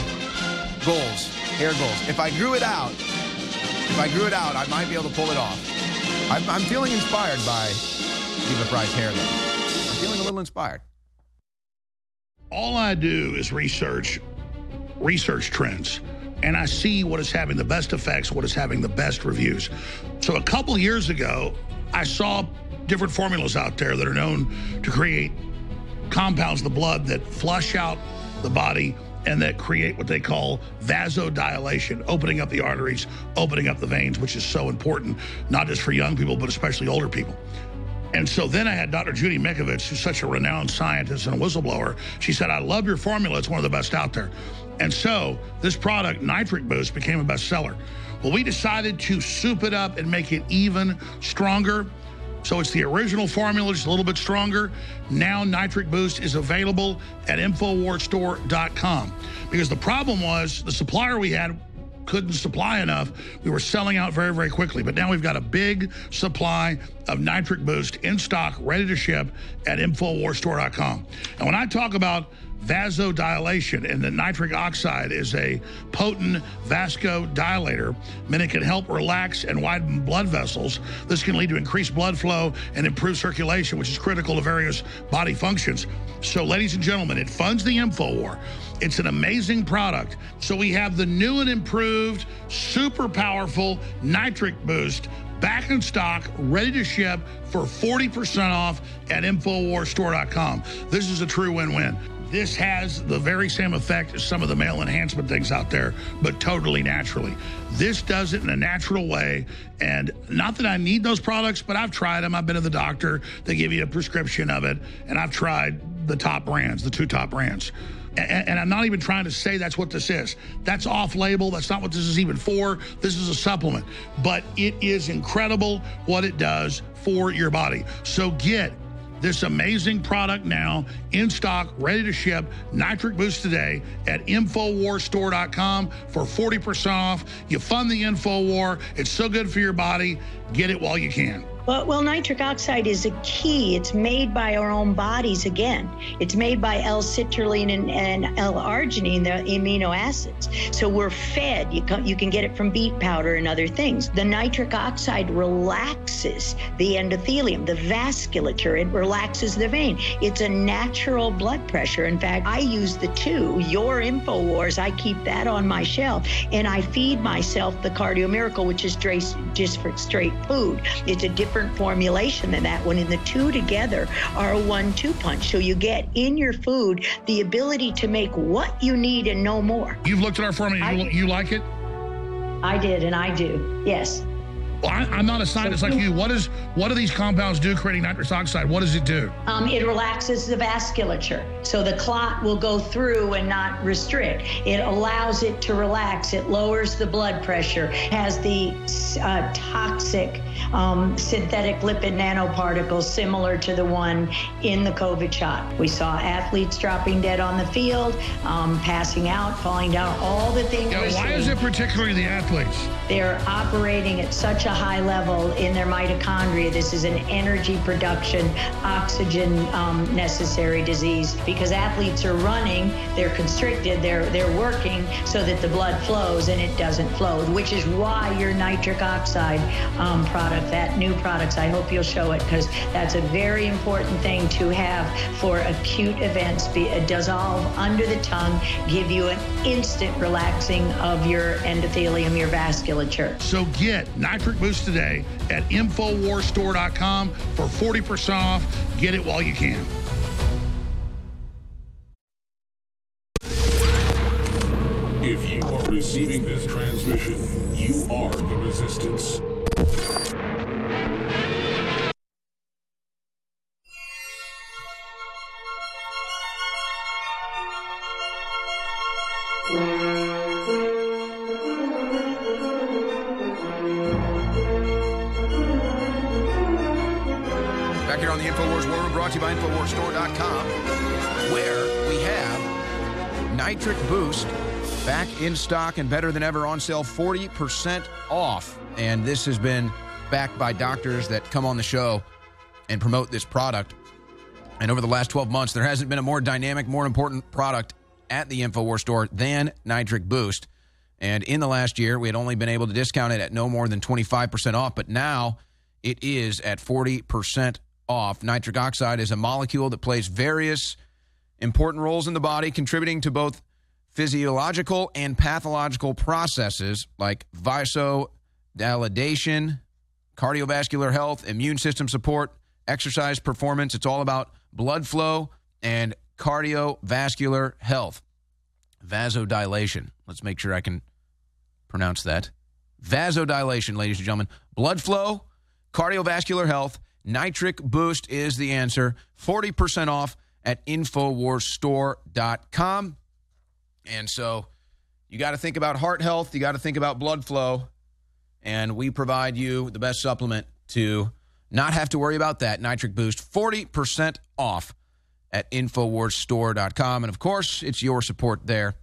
Goals, hair goals. If I grew it out, if I grew it out, I might be able to pull it off. I'm, I'm feeling inspired by Viva Frei's hair, though. I'm feeling a little inspired. All I do is research, research trends and I see what is having the best effects, what is having the best reviews. So a couple years ago, I saw different formulas out there that are known to create compounds the blood that flush out the body and that create what they call vasodilation, opening up the arteries, opening up the veins, which is so important, not just for young people, but especially older people. And so then I had Dr. Judy Mikovits, who's such a renowned scientist and a whistleblower. She said, I love your formula. It's one of the best out there. And so this product, Nitric Boost, became a bestseller. Well, we decided to soup it up and make it even stronger. So it's the original formula, just a little bit stronger. Now Nitric Boost is available at InfoWarsStore.com because the problem was the supplier we had couldn't supply enough. We were selling out very, very quickly. But now we've got a big supply of Nitric Boost in stock, ready to ship at InfoWarsStore.com. And when I talk about vasodilation, and the nitric oxide is a potent vasodilator, meaning it can help relax and widen blood vessels. This can lead to increased blood flow and improved circulation, which is critical to various body functions. So, ladies and gentlemen, it funds the info war. It's an amazing product. So we have the new and improved, super powerful nitric boost back in stock, ready to ship for 40% off at InfoWarsStore.com. This is a true win win. This has the very same effect as some of the male enhancement things out there, but totally naturally. This does it in a natural way. And not that I need those products, but I've tried them. I've been to the doctor. They give you a prescription of it. And I've tried the top brands, the two top brands. And, I'm not even trying to say that's what this is. That's off label. That's not what this is even for. This is a supplement. But it is incredible what it does for your body. So get this amazing product now in stock, ready to ship. Nitric Boost today at Infowarstore.com for 40% off. You fund the InfoWar. It's so good for your body. Get it while you can. Well, well, nitric oxide is a key. It's made by our own bodies again. It's made by L-citrulline and, and L-arginine, the amino acids. So we're fed. You can, you can get it from beet powder and other things. The nitric oxide relaxes the endothelium, the vasculature. It relaxes the vein. It's a natural blood pressure. In fact, I use the two, your InfoWars. I keep that on my shelf, and I feed myself the Cardio Miracle, which is just for straight food. It's a different formulation than that one. And the two together are a one two punch. So you get in your food the ability to make what you need and no more. You've looked at our formula. You, you like it? I did, and I do. Yes. Well, I, am not a scientist like you. What is what do these compounds do creating nitrous oxide? What does it do? Um, it relaxes the vasculature, so the clot will go through and not restrict. It allows it to relax. It lowers the blood pressure. Has the uh, toxic um, synthetic lipid nanoparticles similar to the one in the COVID shot. We saw athletes dropping dead on the field, um, passing out, falling down, all the things. Yeah, why is it particularly the athletes? They're operating at such a high level in their mitochondria. This is an energy production, oxygen um, necessary disease because athletes are running, they're constricted, they're they're working so that the blood flows and it doesn't flow, which is why your nitric oxide um, product, that new products, I hope you'll show it because that's a very important thing to have for acute events. Be, uh, dissolve under the tongue, give you an instant relaxing of your endothelium, your vasculature. So get nitric Boost today at InfoWarsStore.com for 40% off. Get it while you can. If you are receiving this transmission, in stock and better than ever on sale, 40% off. And this has been backed by doctors that come on the show and promote this product. And over the last 12 months, there hasn't been a more dynamic, more important product at the InfoWars store than Nitric Boost. And in the last year, we had only been able to discount it at no more than 25% off, but now it is at 40% off. Nitric oxide is a molecule that plays various important roles in the body, contributing to both physiological and pathological processes like vasodilation, cardiovascular health, immune system support, exercise performance. It's all about blood flow and cardiovascular health. Vasodilation. Let's make sure I can pronounce that. Vasodilation, ladies and gentlemen. Blood flow, cardiovascular health. Nitric Boost is the answer. 40% off at InfoWarsStore.com. And so you got to think about heart health, you got to think about blood flow, and we provide you the best supplement to not have to worry about that. Nitric Boost, 40% off at InfoWarsStore.com. And of course, it's your support there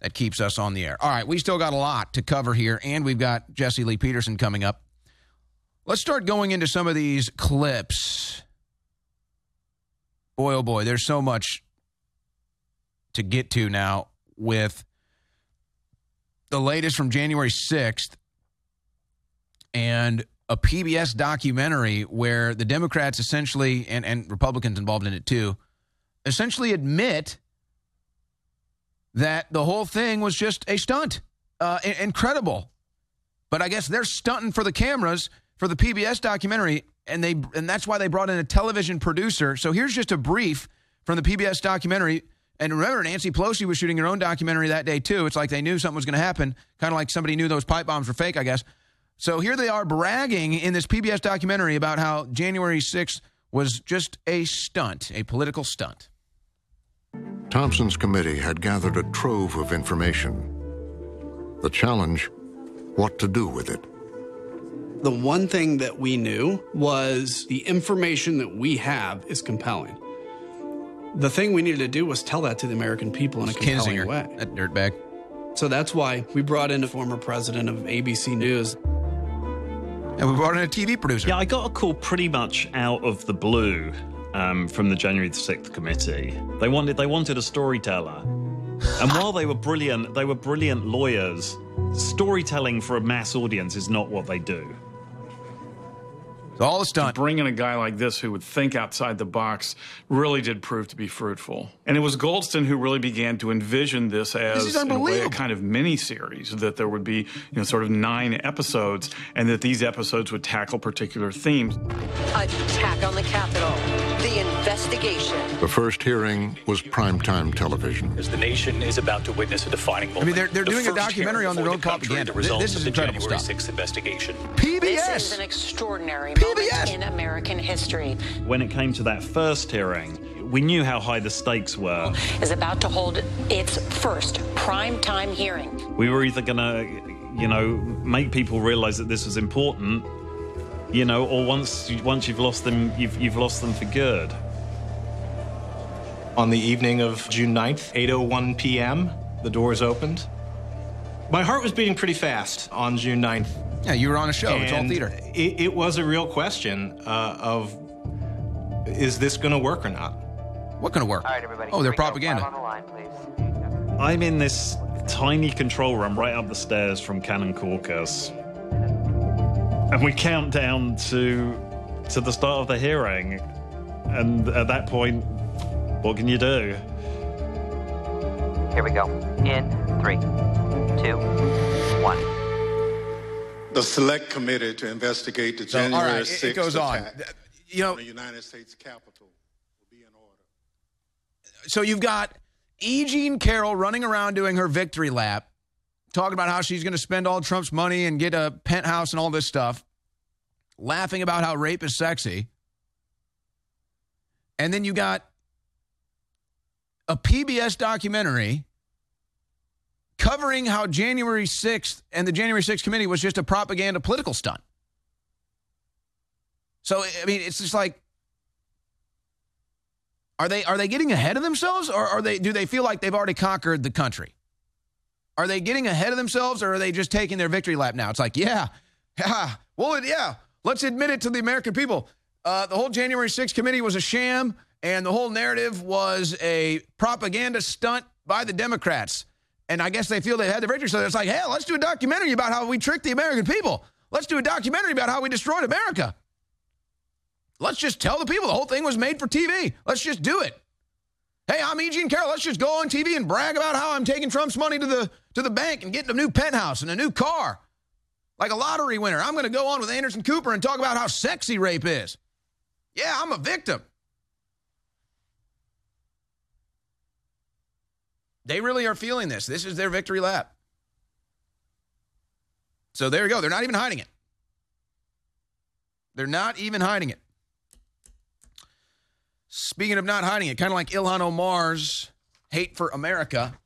that keeps us on the air. All right, we still got a lot to cover here, and we've got Jesse Lee Peterson coming up. Let's start going into some of these clips. Boy, oh boy, there's so much to get to now with the latest from January 6th and a PBS documentary where the Democrats essentially, and, and Republicans involved in it too, essentially admit that the whole thing was just a stunt. Uh, incredible. But I guess they're stunting for the cameras for the PBS documentary, and they and that's why they brought in a television producer. So here's just a brief from the PBS documentary. And remember, Nancy Pelosi was shooting her own documentary that day too. It's like they knew something was going to happen, kind of like somebody knew those pipe bombs were fake, I guess. So here they are bragging in this PBS documentary about how January 6th was just a stunt, a political stunt. Thompson's committee had gathered a trove of information. The challenge what to do with it. The one thing that we knew was the information that we have is compelling. The thing we needed to do was tell that to the American people in a compelling Kinzinger, way. That dirtbag. So that's why we brought in a former president of ABC News. And we brought in a TV producer. Yeah, I got a call pretty much out of the blue um, from the January the 6th committee. They wanted they wanted a storyteller. And while they were brilliant, they were brilliant lawyers. Storytelling for a mass audience is not what they do. All the stunt. To bring in a guy like this who would think outside the box really did prove to be fruitful. And it was Goldston who really began to envision this as is in a way, a kind of mini series that there would be, you know, sort of nine episodes and that these episodes would tackle particular themes. Attack on the Capitol. The investigation. The first hearing was primetime television. As the nation is about to witness a defining moment. I mean, they're- they're The doing a documentary on their own the country, propaganda. The results This is of the incredible January stuff. 6th investigation. This is an extraordinary moment in American history. When it came to that first hearing, we knew how high the stakes were. Is about to hold its first primetime hearing. We were either going to, you know, make people realize that this was important, you know, or once once you've lost them, you've you've lost them for good. On the evening of June 9th, 8:01 p.m., the doors opened. My heart was beating pretty fast on June 9th. Yeah, you were on a show. It's all theater. It, it was a real question uh, of is this going to work or not? What going to work? All right, everybody. Oh, they're we propaganda. On the line, please. I'm in this tiny control room right up the stairs from Cannon Caucus, and we count down to to the start of the hearing. And at that point, what can you do? Here we go. In three, two, one. The select committee to investigate the So, all January right, it- 6th it goes on. You know, the United States Capitol. Will be in order. So you've got E. Jean Carroll running around doing her victory lap, talking about how she's going to spend all Trump's money and get a penthouse and all this stuff, laughing about how rape is sexy. And then you got a PBS documentary covering how January 6th and the January 6th committee was just a propaganda political stunt. So, I mean, it's just like, are they are they getting ahead of themselves, or are they do they feel like they've already conquered the country? Are they getting ahead of themselves, or are they just taking their victory lap now? It's like, yeah, yeah, well, yeah. Let's admit it to the American people. Uh, the whole January 6th committee was a sham, and the whole narrative was a propaganda stunt by the Democrats. And I guess they feel they had the victory, so it's like, hey, let's do a documentary about how we tricked the American people. Let's do a documentary about how we destroyed America. Let's just tell the people the whole thing was made for TV. Let's just do it. Hey, I'm E. Jean Carroll. Let's just go on TV and brag about how I'm taking Trump's money to the to the bank and getting a new penthouse and a new car. Like a lottery winner. I'm going to go on with Anderson Cooper and talk about how sexy rape is. Yeah, I'm a victim. They really are feeling this. This is their victory lap. So there you go. They're not even hiding it. They're not even hiding it. Speaking of not hiding it, kind of like Ilhan Omar's hate for America,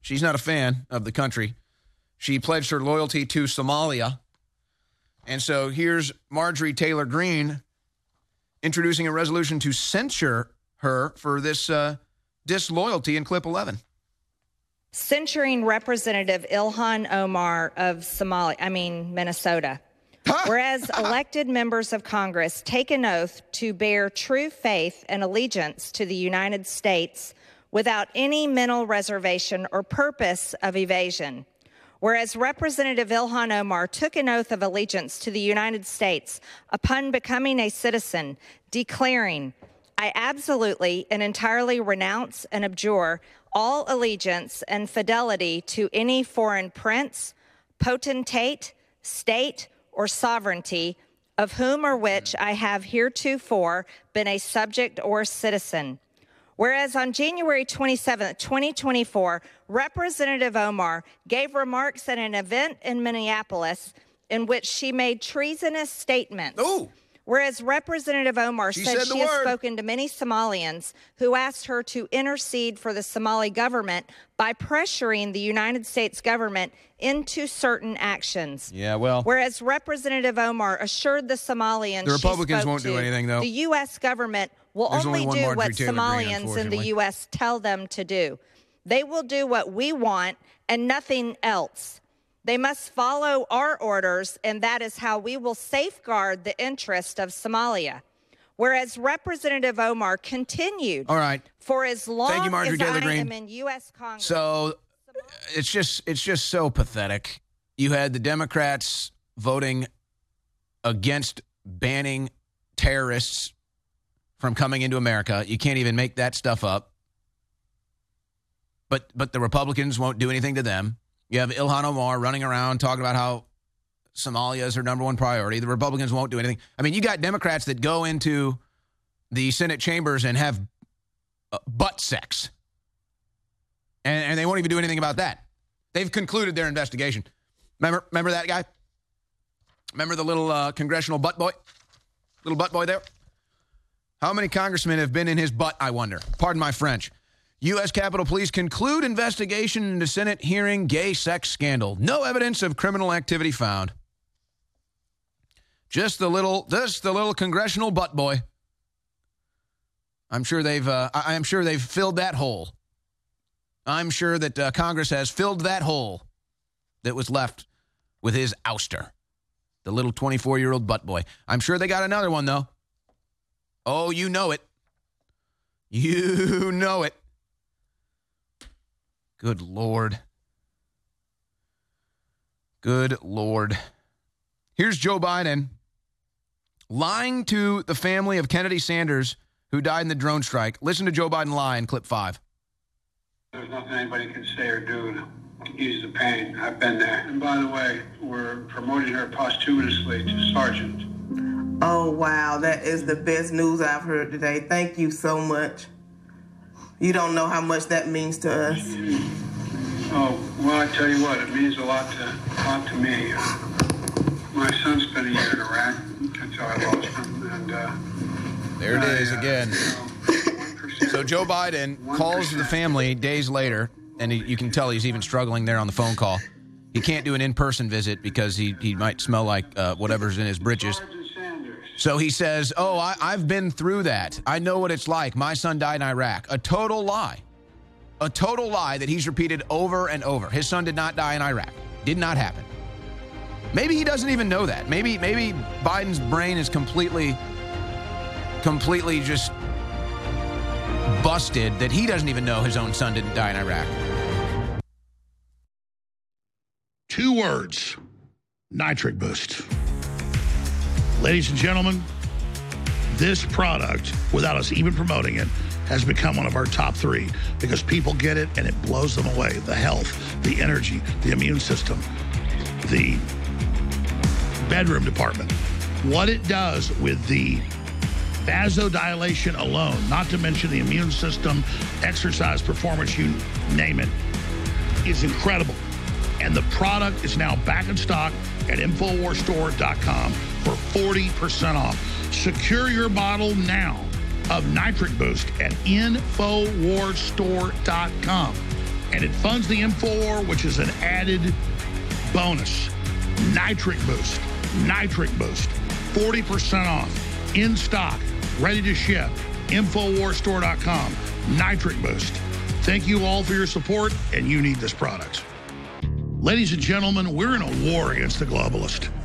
she's not a fan of the country. She pledged her loyalty to Somalia. And so here's Marjorie Taylor Greene introducing a resolution to censure her for this uh, disloyalty in clip 11. censuring Representative Ilhan Omar of Somalia, I mean, Minnesota. Whereas elected members of Congress take an oath to bear true faith and allegiance to the United States without any mental reservation or purpose of evasion. Whereas Representative Ilhan Omar took an oath of allegiance to the United States upon becoming a citizen, declaring, I absolutely and entirely renounce and abjure all allegiance and fidelity to any foreign prince, potentate, state, or sovereignty of whom or which I have heretofore been a subject or citizen. Whereas on January 27, 2024, Representative Omar gave remarks at an event in Minneapolis in which she made treasonous statements. Whereas Representative Omar She said, said she has word. spoken to many Somalians who asked her to intercede for the Somali government by pressuring the United States government into certain actions. Yeah, well. Whereas Representative Omar assured the Somalians The she Republicans won't do to, anything, though. The U.S. government will There's only only, do what Taylor Somalians in the. U.S. tell them to do. They will do what we want and nothing else. They must follow our orders, and that is how we will safeguard the interest of Somalia. Whereas Representative Omar continued All right. for as long Thank you, Marjorie as Taylor I Greene. am in U.S. Congress. So it's just it's just so pathetic. You had the Democrats voting against banning terrorists from coming into America. You can't even make that stuff up. But but the Republicans won't do anything to them. You have Ilhan Omar running around talking about how Somalia is her number one priority. The Republicans won't do anything. I mean, you got Democrats that go into the Senate chambers and have uh, butt sex and, and they won't even do anything about that. They've concluded their investigation. Remember, remember that guy? Remember the little uh, congressional butt boy, little butt boy there? How many congressmen have been in his butt? I wonder. Pardon my French. U.S. Capitol Police conclude investigation into Senate hearing gay sex scandal. No evidence of criminal activity found. Just the little, just the little congressional butt boy. I'm sure they've, uh, I- I'm sure they've filled that hole. I'm sure that uh, Congress has filled that hole that was left with his ouster, the little 24 year old butt boy. I'm sure they got another one, though. Oh, you know it. You know it. Good Lord. Good Lord. Here's Joe Biden lying to the family of Kennedy Sanders who died in the drone strike. Listen to Joe Biden lie in clip five. There's nothing anybody can say or do to ease the pain. I've been there. And by the way, we're promoting her posthumously to sergeant. Oh, wow. That is the best news I've heard today. Thank you so much. You don't know how much that means to us. Oh, well, I tell you what, it means a lot to, a lot to me. My son spent a year in Iraq until I lost him, and uh, There it is again. So Joe Biden calls the family days later, and he, you can tell he's even struggling there on the phone call. He can't do an in-person visit because he, he might smell like uh, whatever's in his britches. So he says, "Oh, I, I've been through that. I know what it's like. My son died in Iraq. A total lie, a total lie that he's repeated over and over. His son did not die in Iraq. Did not happen. Maybe he doesn't even know that. Maybe maybe Biden's brain is completely, completely just busted that he doesn't even know his own son didn't die in Iraq. Two words nitric boost. Ladies and gentlemen, this product, without us even promoting it, has become one of our top three because people get it and it blows them away. The health, the energy, the immune system, the bedroom department. What it does with the vasodilation alone, not to mention the immune system, exercise performance, you name it, is incredible. And the product is now back in stock at InfoWarsStore.com for 40% off. Secure your bottle now of Nitric Boost at InfoWarsStore.com. And it funds the InfoWar, which is an added bonus. Nitric Boost. Nitric Boost. 40% off. In stock. Ready to ship. InfoWarsStore.com. Nitric Boost. Thank you all for your support, and you need this product. Ladies and gentlemen, we're in a war against the globalist.